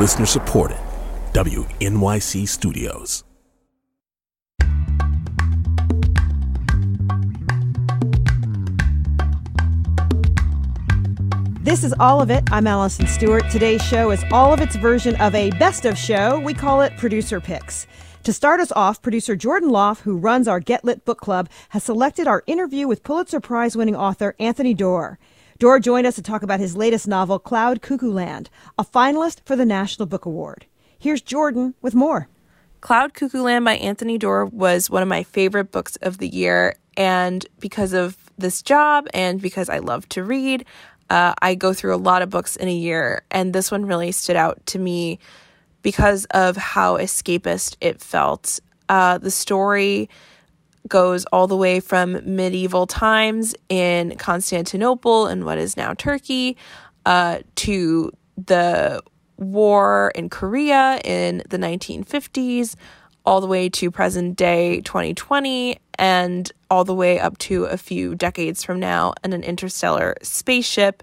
Listener supported, WNYC Studios. This is All of It. I'm Allison Stewart. Today's show is all of its version of a best of show. We call it Producer Picks. To start us off, producer Jordan Lauf, who runs our Get Lit book club, has selected our interview with Pulitzer Prize winning author Anthony Doerr. Doerr joined us to talk about his latest novel, Cloud Cuckoo Land, a finalist for the National Book Award. Here's Jordan with more. Cloud Cuckoo Land by Anthony Doerr was one of my favorite books of the year. And because of this job and because I love to read, uh, I go through a lot of books in a year, and this one really stood out to me because of how escapist it felt. Uh, the story goes all the way from medieval times in Constantinople and what is now Turkey uh, to the war in Korea in the 1950s, all the way to present day 2020 and all the way up to a few decades from now in an interstellar spaceship.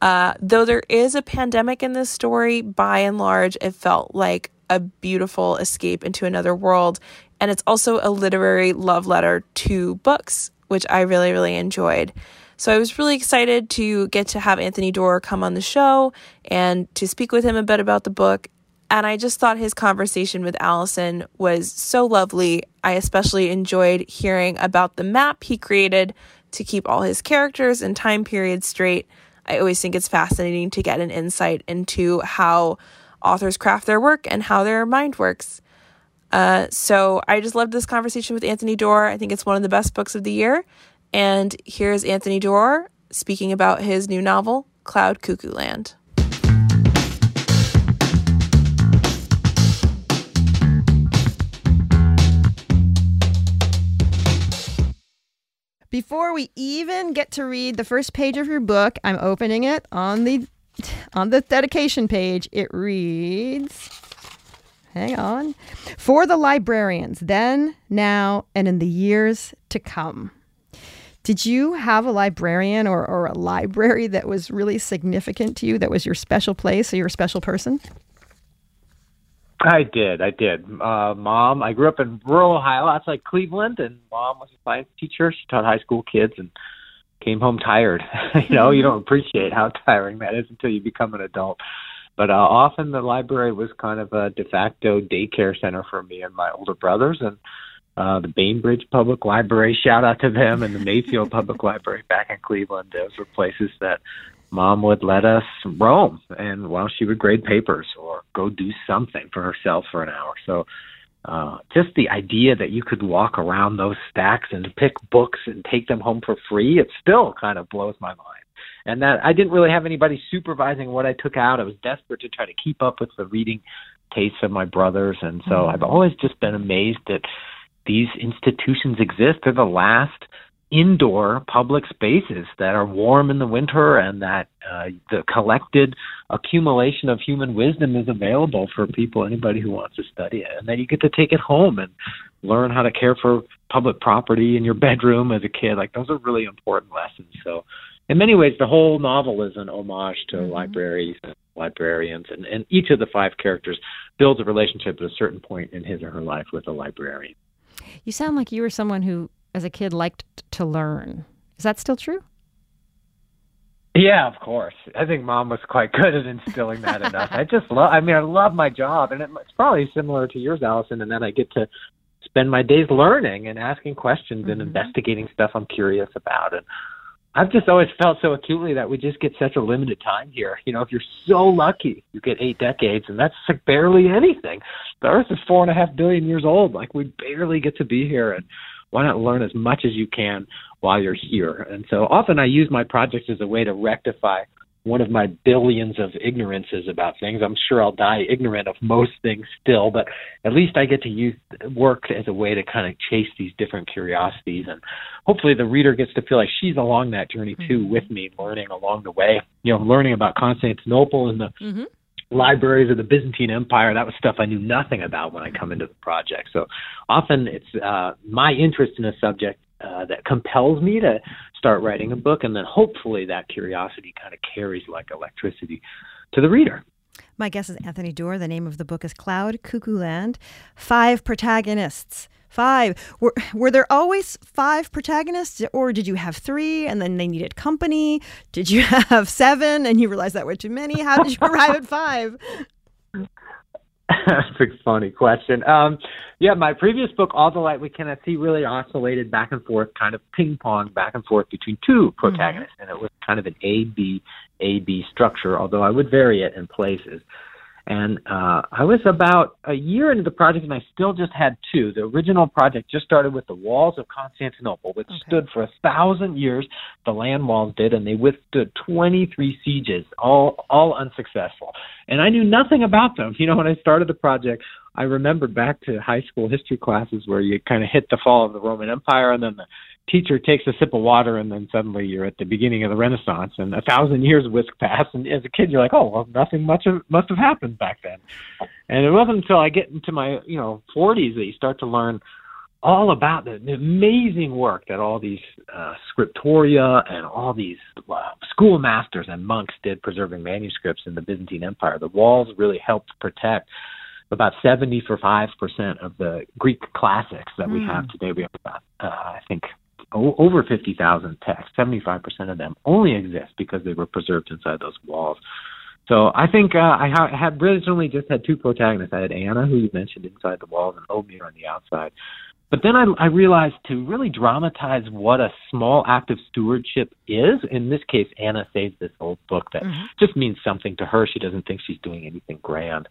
Uh, though there is a pandemic in this story, by and large, it felt like a beautiful escape into another world. And it's also a literary love letter to books, which I really, really enjoyed. So I was really excited to get to have Anthony Doerr come on the show and to speak with him a bit about the book and I just thought his conversation with Allison was so lovely. I especially enjoyed hearing about the map he created to keep all his characters and time periods straight. I always think it's fascinating to get an insight into how authors craft their work and how their mind works. Uh, so I just loved this conversation with Anthony Doerr. I think it's one of the best books of the year. And here's Anthony Doerr speaking about his new novel, Cloud Cuckoo Land. Before we even get to read the first page of your book, I'm opening it on the on the dedication page. It reads Hang on. For the librarians, then, now, and in the years to come. Did you have a librarian or, or a library that was really significant to you, that was your special place or your special person? I did. I did. Uh, mom, I grew up in rural Ohio outside Cleveland, and mom was a science teacher. She taught high school kids and came home tired. you know, you don't appreciate how tiring that is until you become an adult. But uh, often the library was kind of a de facto daycare center for me and my older brothers, and uh, the Bainbridge Public Library. Shout out to them, and the Mayfield Public Library back in Cleveland. Those were places that mom would let us roam and while she would grade papers or go do something for herself for an hour so uh just the idea that you could walk around those stacks and pick books and take them home for free it still kind of blows my mind and that I didn't really have anybody supervising what I took out I was desperate to try to keep up with the reading tastes of my brothers and so mm-hmm. I've always just been amazed that these institutions exist they're the last indoor public spaces that are warm in the winter and that uh, the collected accumulation of human wisdom is available for people, anybody who wants to study it. And then you get to take it home and learn how to care for public property in your bedroom as a kid. Like those are really important lessons. So in many ways, the whole novel is an homage to mm-hmm. libraries and librarians, and, and each of the five characters builds a relationship at a certain point in his or her life with a librarian. You sound like you were someone who as a kid liked to learn. Is that still true? Yeah, of course. I think mom was quite good at instilling that in us. I just love. I mean, I love my job, and it's probably similar to yours, Allison. And then I get to spend my days learning and asking questions mm-hmm. and investigating stuff I'm curious about. And I've just always felt so acutely that we just get such a limited time here. You know, if you're so lucky, you get eight decades, and that's like barely anything. The Earth is four and a half billion years old. Like we barely get to be here, and why not learn as much as you can while you're here? And so often I use my projects as a way to rectify one of my billions of ignorances about things. I'm sure I'll die ignorant of most things still, but at least I get to use work as a way to kind of chase these different curiosities. And hopefully the reader gets to feel like she's along that journey too mm-hmm. with me, learning along the way. You know, learning about Constantinople and the mm-hmm libraries of the Byzantine Empire. That was stuff I knew nothing about when I come into the project. So often it's uh, my interest in a subject uh, that compels me to start writing a book, and then hopefully that curiosity kind of carries like electricity to the reader. My guess is Anthony Doerr. The name of the book is Cloud Cuckoo Land. Five protagonists. Five. Were, were there always five protagonists, or did you have three and then they needed company? Did you have seven and you realized that were too many? How did you arrive at five? That's a funny question. Um, yeah, my previous book, All the Light We Cannot See, really oscillated back and forth, kind of ping pong back and forth between two protagonists, mm-hmm. and it was kind of an A B A B structure, although I would vary it in places. And uh, I was about a year into the project, and I still just had two. The original project just started with the walls of Constantinople, which okay. stood for a thousand years. The land walls did, and they withstood 23 sieges, all all unsuccessful. And I knew nothing about them. You know, when I started the project, I remembered back to high school history classes where you kind of hit the fall of the Roman Empire, and then the teacher takes a sip of water and then suddenly you're at the beginning of the Renaissance and a thousand years whisk past and as a kid you're like, oh well, nothing much of, must have happened back then. And it wasn't until I get into my you know 40s that you start to learn all about the, the amazing work that all these uh, scriptoria and all these uh, schoolmasters and monks did preserving manuscripts in the Byzantine Empire. The walls really helped protect about 75% of the Greek classics that we mm. have today. We have about, uh, I think, over 50,000 texts. 75% of them only exist because they were preserved inside those walls. So I think uh, I ha- had originally just had two protagonists. I had Anna, who you mentioned inside the walls, and Omeir on the outside. But then I, I realized to really dramatize what a small act of stewardship is. In this case, Anna saves this old book that mm-hmm. just means something to her. She doesn't think she's doing anything grand.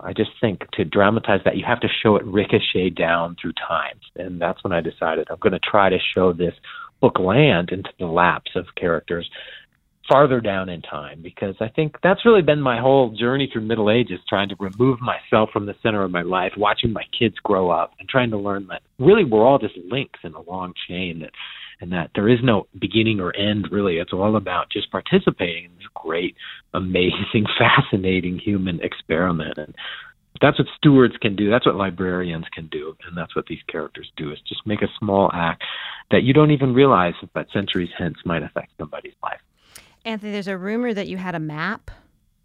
I just think to dramatize that, you have to show it ricochet down through time. And that's when I decided I'm going to try to show this book land into the laps of characters farther down in time because I think that's really been my whole journey through middle ages trying to remove myself from the center of my life watching my kids grow up and trying to learn that really we're all just links in a long chain that and that there is no beginning or end really. It's all about just participating in this great, amazing, fascinating human experiment. And that's what stewards can do. That's what librarians can do, and that's what these characters do. Is just make a small act that you don't even realize, but centuries hence might affect somebody's life. Anthony, there's a rumor that you had a map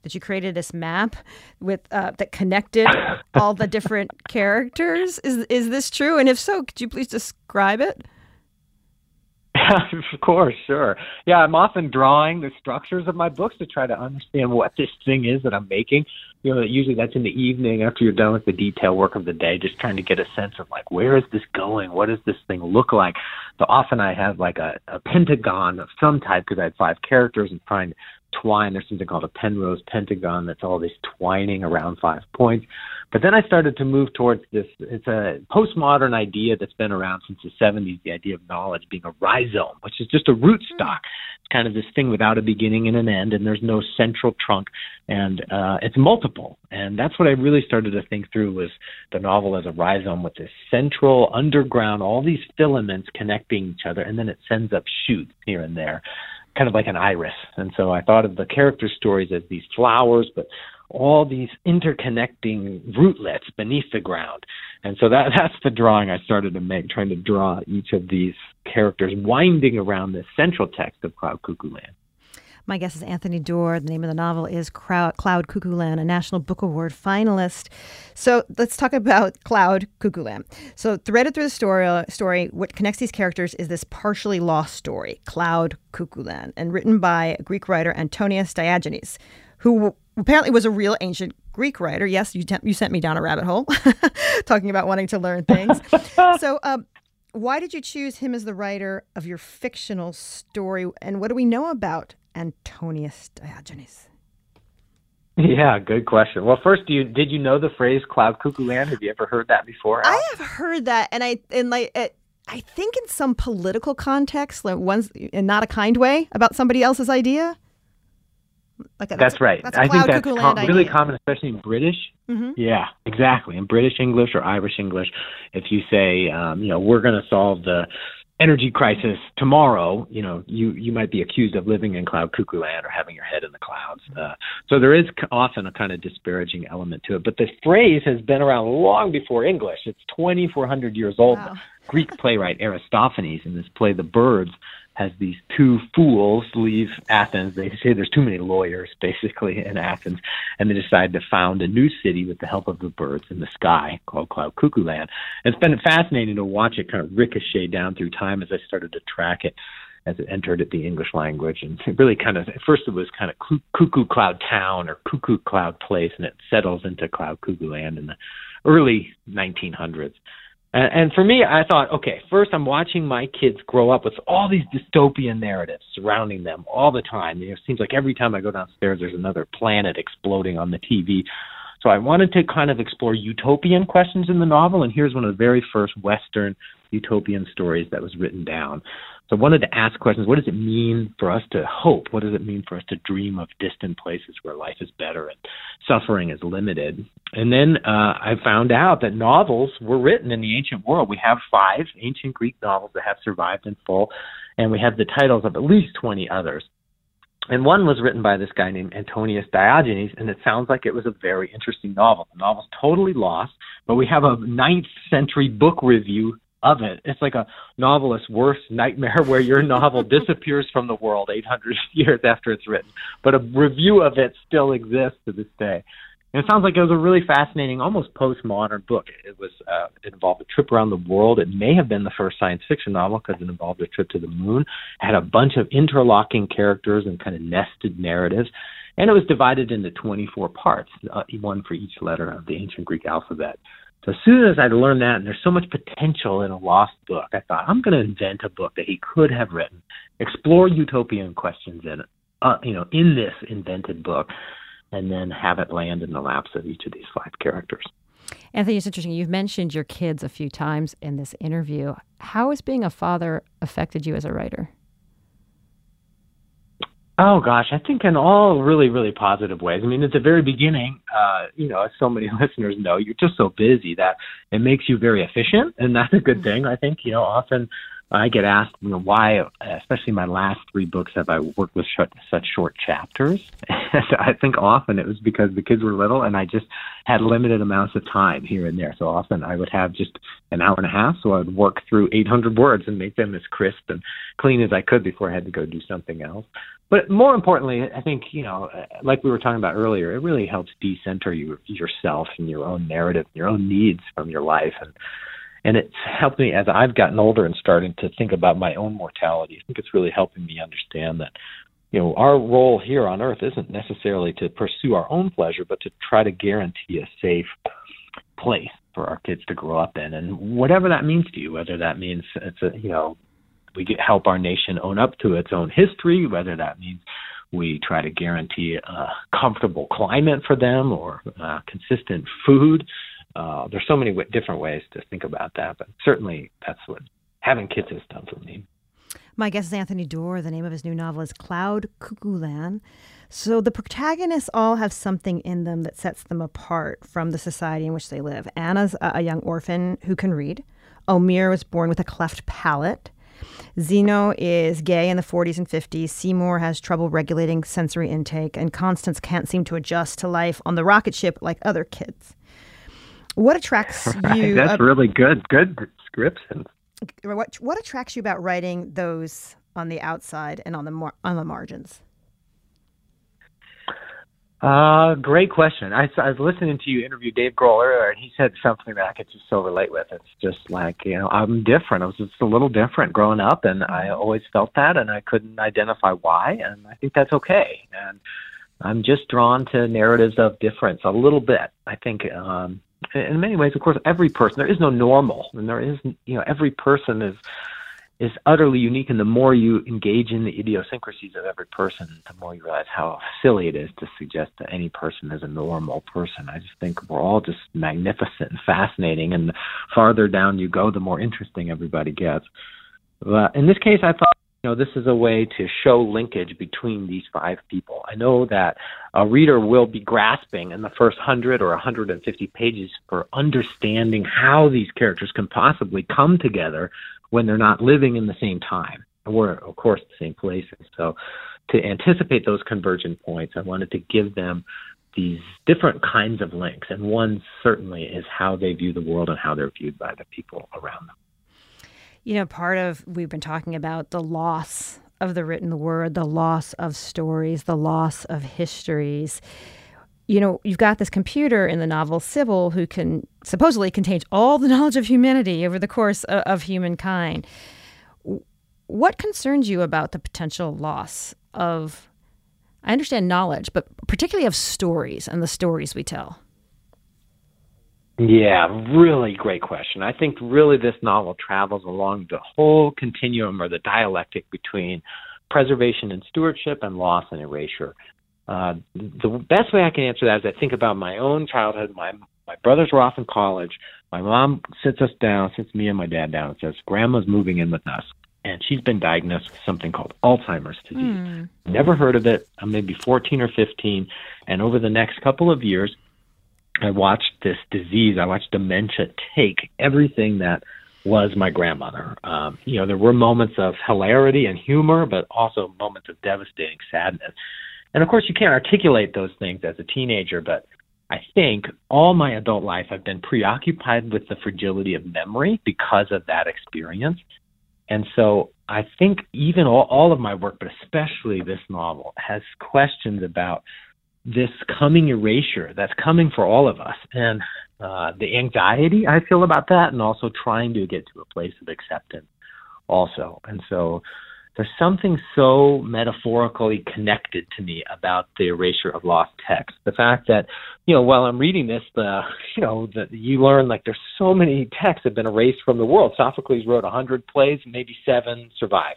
that you created this map with uh, that connected all the different characters. Is is this true? And if so, could you please describe it? of course, sure. Yeah, I'm often drawing the structures of my books to try to understand what this thing is that I'm making. You know, usually that's in the evening after you're done with the detail work of the day, just trying to get a sense of like where is this going? What does this thing look like? So often I have like a, a pentagon of some type because I had five characters and trying to twine. There's something called a Penrose pentagon that's all this twining around five points. But then I started to move towards this. It's a postmodern idea that's been around since the 70s. The idea of knowledge being a rhizome, which is just a rootstock. It's kind of this thing without a beginning and an end, and there's no central trunk, and uh, it's multiple. And that's what I really started to think through was the novel as a rhizome with this central underground, all these filaments connecting each other, and then it sends up shoots here and there kind of like an iris. And so I thought of the character stories as these flowers, but all these interconnecting rootlets beneath the ground. And so that that's the drawing I started to make, trying to draw each of these characters winding around the central text of Cloud Cuckoo Land. My guest is Anthony Doerr. The name of the novel is Cloud Cuckoo Land, a National Book Award finalist. So let's talk about Cloud Cuckoo Land. So threaded through the story, story, what connects these characters is this partially lost story, Cloud Cuckoo Land, and written by Greek writer Antonius Diogenes, who apparently was a real ancient Greek writer. Yes, you, t- you sent me down a rabbit hole talking about wanting to learn things. so, um, why did you choose him as the writer of your fictional story? And what do we know about Antonius Diogenes? Yeah, good question. Well, first, do you did you know the phrase "cloud cuckoo land"? Have you ever heard that before? Al? I have heard that, and I and like it, I think in some political context, like once in not a kind way about somebody else's idea. Like a, that's, that's, right. That's I think that's com- really common, especially in British. Mm-hmm. Yeah, exactly. In British English or Irish English, if you say, um, you know, we're going to solve the energy crisis tomorrow, you know, you you might be accused of living in cloud cuckoo land or having your head in the clouds. Uh, so there is often a kind of disparaging element to it. But the phrase has been around long before English. It's 2,400 years old. Wow. Greek playwright Aristophanes in this play, The Birds, has these two fools leave Athens. They say there's too many lawyers, basically, in Athens, and they decide to found a new city with the help of the birds in the sky called Cloud Cuckoo Land. And it's been fascinating to watch it kind of ricochet down through time as I started to track it as it entered at the English language. And it really kind of, at first it was kind of Cuckoo Cloud Town or Cuckoo Cloud Place, and it settles into Cloud Cuckoo Land in the early 1900s. And, and for me, I thought, okay, first I'm watching my kids grow up with all these dystopian narratives surrounding them all the time. You know, it seems like every time I go downstairs, there's another planet exploding on the TV. So I wanted to kind of explore utopian questions in the novel, and here's one of the very first Western utopian stories that was written down. So I wanted to ask questions. What does it mean for us to hope? What does it mean for us to dream of distant places where life is better and suffering is limited? And then uh, I found out that novels were written in the ancient world. We have five ancient Greek novels that have survived in full, and we have the titles of at least 20 others. And one was written by this guy named Antonius Diogenes, and it sounds like it was a very interesting novel. The novel's totally lost, but we have a ninth century book review of it. It's like a novelist's worst nightmare where your novel disappears from the world 800 years after it's written, but a review of it still exists to this day. And it sounds like it was a really fascinating, almost postmodern book. It was uh, it involved a trip around the world. It may have been the first science fiction novel because it involved a trip to the moon. It had a bunch of interlocking characters and kind of nested narratives, and it was divided into 24 parts, uh, one for each letter of the ancient Greek alphabet. So as soon as I learned that, and there's so much potential in a lost book, I thought I'm going to invent a book that he could have written, explore utopian questions in it, uh, you know, in this invented book, and then have it land in the laps of each of these five characters. Anthony, it's interesting. You've mentioned your kids a few times in this interview. How has being a father affected you as a writer? Oh gosh, I think in all really, really positive ways. I mean, at the very beginning, uh, you know, as so many listeners know, you're just so busy that it makes you very efficient, and that's a good mm-hmm. thing. I think, you know, often I get asked, you know, why, especially my last three books, have I worked with sh- such short chapters? I think often it was because the kids were little and I just had limited amounts of time here and there. So often I would have just an hour and a half, so I would work through 800 words and make them as crisp and clean as I could before I had to go do something else. But more importantly, I think, you know, like we were talking about earlier, it really helps decenter you, yourself and your own narrative, your own needs from your life. And and it's helped me as I've gotten older and starting to think about my own mortality. I think it's really helping me understand that you know our role here on earth isn't necessarily to pursue our own pleasure but to try to guarantee a safe place for our kids to grow up in and whatever that means to you whether that means it's a you know we get, help our nation own up to its own history whether that means we try to guarantee a comfortable climate for them or uh, consistent food uh, there's so many w- different ways to think about that, but certainly that's what having kids has done for me. My guest is Anthony Doerr. The name of his new novel is Cloud Cuckoo Land. So the protagonists all have something in them that sets them apart from the society in which they live. Anna's a, a young orphan who can read. Omeir was born with a cleft palate. Zeno is gay in the 40s and 50s. Seymour has trouble regulating sensory intake, and Constance can't seem to adjust to life on the rocket ship like other kids. What attracts right, you? That's uh, really good. Good description. What What attracts you about writing those on the outside and on the mar- on the margins? Uh, great question. I, I was listening to you interview Dave Grohl earlier, and he said something that I could just so relate with. It's just like you know, I'm different. I was just a little different growing up, and I always felt that, and I couldn't identify why, and I think that's okay. And I'm just drawn to narratives of difference a little bit. I think um, in many ways, of course, every person there is no normal, and there is you know every person is is utterly unique. And the more you engage in the idiosyncrasies of every person, the more you realize how silly it is to suggest that any person is a normal person. I just think we're all just magnificent and fascinating, and the farther down you go, the more interesting everybody gets. But in this case, I thought you know, this is a way to show linkage between these five people. I know that a reader will be grasping in the first 100 or 150 pages for understanding how these characters can possibly come together when they're not living in the same time or, of course, the same places. So, to anticipate those convergent points, I wanted to give them these different kinds of links. And one certainly is how they view the world and how they're viewed by the people around them. You know, part of we've been talking about the loss of the written word, the loss of stories, the loss of histories. You know, you've got this computer in the novel Sybil who can supposedly contains all the knowledge of humanity over the course of, of humankind. What concerns you about the potential loss of I understand knowledge, but particularly of stories and the stories we tell? Yeah, really great question. I think really this novel travels along the whole continuum or the dialectic between preservation and stewardship and loss and erasure. Uh, the best way I can answer that is I think about my own childhood. My my brothers were off in college. My mom sits us down, sits me and my dad down, and says, "Grandma's moving in with us and she's been diagnosed with something called Alzheimer's disease. Mm. Never heard of it. I'm maybe 14 or 15, and over the next couple of years, I watched this disease. I watched dementia take everything that was my grandmother. Um, you know, there were moments of hilarity and humor, but also moments of devastating sadness. And of course, you can't articulate those things as a teenager, but I think all my adult life I've been preoccupied with the fragility of memory because of that experience. And so I think even all, all of my work, but especially this novel, has questions about this coming erasure that's coming for all of us and uh, the anxiety I feel about that, and also trying to get to a place of acceptance also. And so there's something so metaphorically connected to me about the erasure of lost text. The fact that, you know, while I'm reading this, the, you know, that you learn like there's so many texts have been erased from the world. Sophocles wrote a 100 plays, maybe seven survive.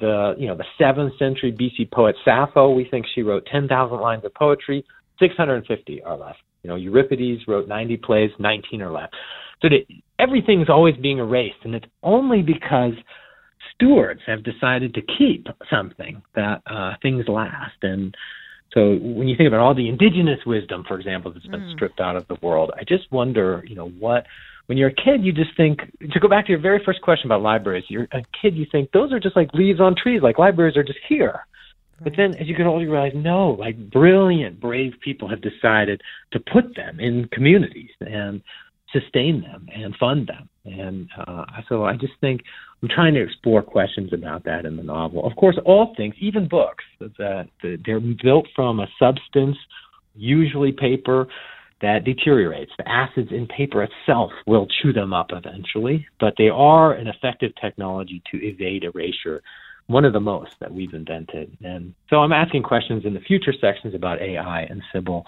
The, you know, the seventh century BC poet Sappho, we think she wrote 10,000 lines of poetry, 650 are left. You know, Euripides wrote 90 plays, 19 are left. So that everything's always being erased, and it's only because stewards have decided to keep something that uh, things last. And so when you think about all the indigenous wisdom, for example, that's been mm. stripped out of the world, I just wonder, you know, what when you're a kid, you just think to go back to your very first question about libraries. You're a kid, you think those are just like leaves on trees, like libraries are just here. But then, as you get older, you realize no, like brilliant, brave people have decided to put them in communities and sustain them and fund them. And uh, so I just think I'm trying to explore questions about that in the novel. Of course, all things, even books, that they're built from a substance, usually paper, that deteriorates. The acids in paper itself will chew them up eventually, but they are an effective technology to evade erasure, one of the most that we've invented. And so I'm asking questions in the future sections about AI and Sybil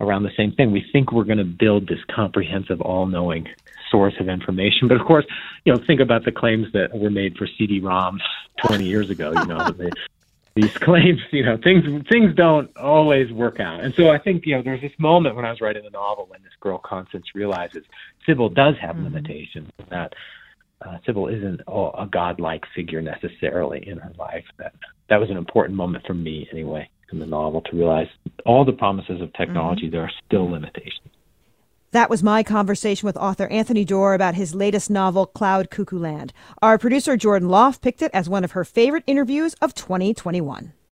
around the same thing. We think we're going to build this comprehensive, all-knowing source of information, but of course, you know, think about the claims that were made for CD-ROMs 20 years ago. You know, they, these claims, you know, things things don't always work out. And so I think you know, there's this moment when I was writing the novel when this girl Constance realizes Sybil does have mm-hmm. limitations. That uh, Sybil isn't a godlike figure necessarily in her life. That that was an important moment for me anyway in the novel to realize all the promises of technology, mm-hmm. there are still limitations. That was my conversation with author Anthony Doerr about his latest novel, Cloud Cuckoo Land. Our producer Jordan Lauf picked it as one of her favorite interviews of 2021.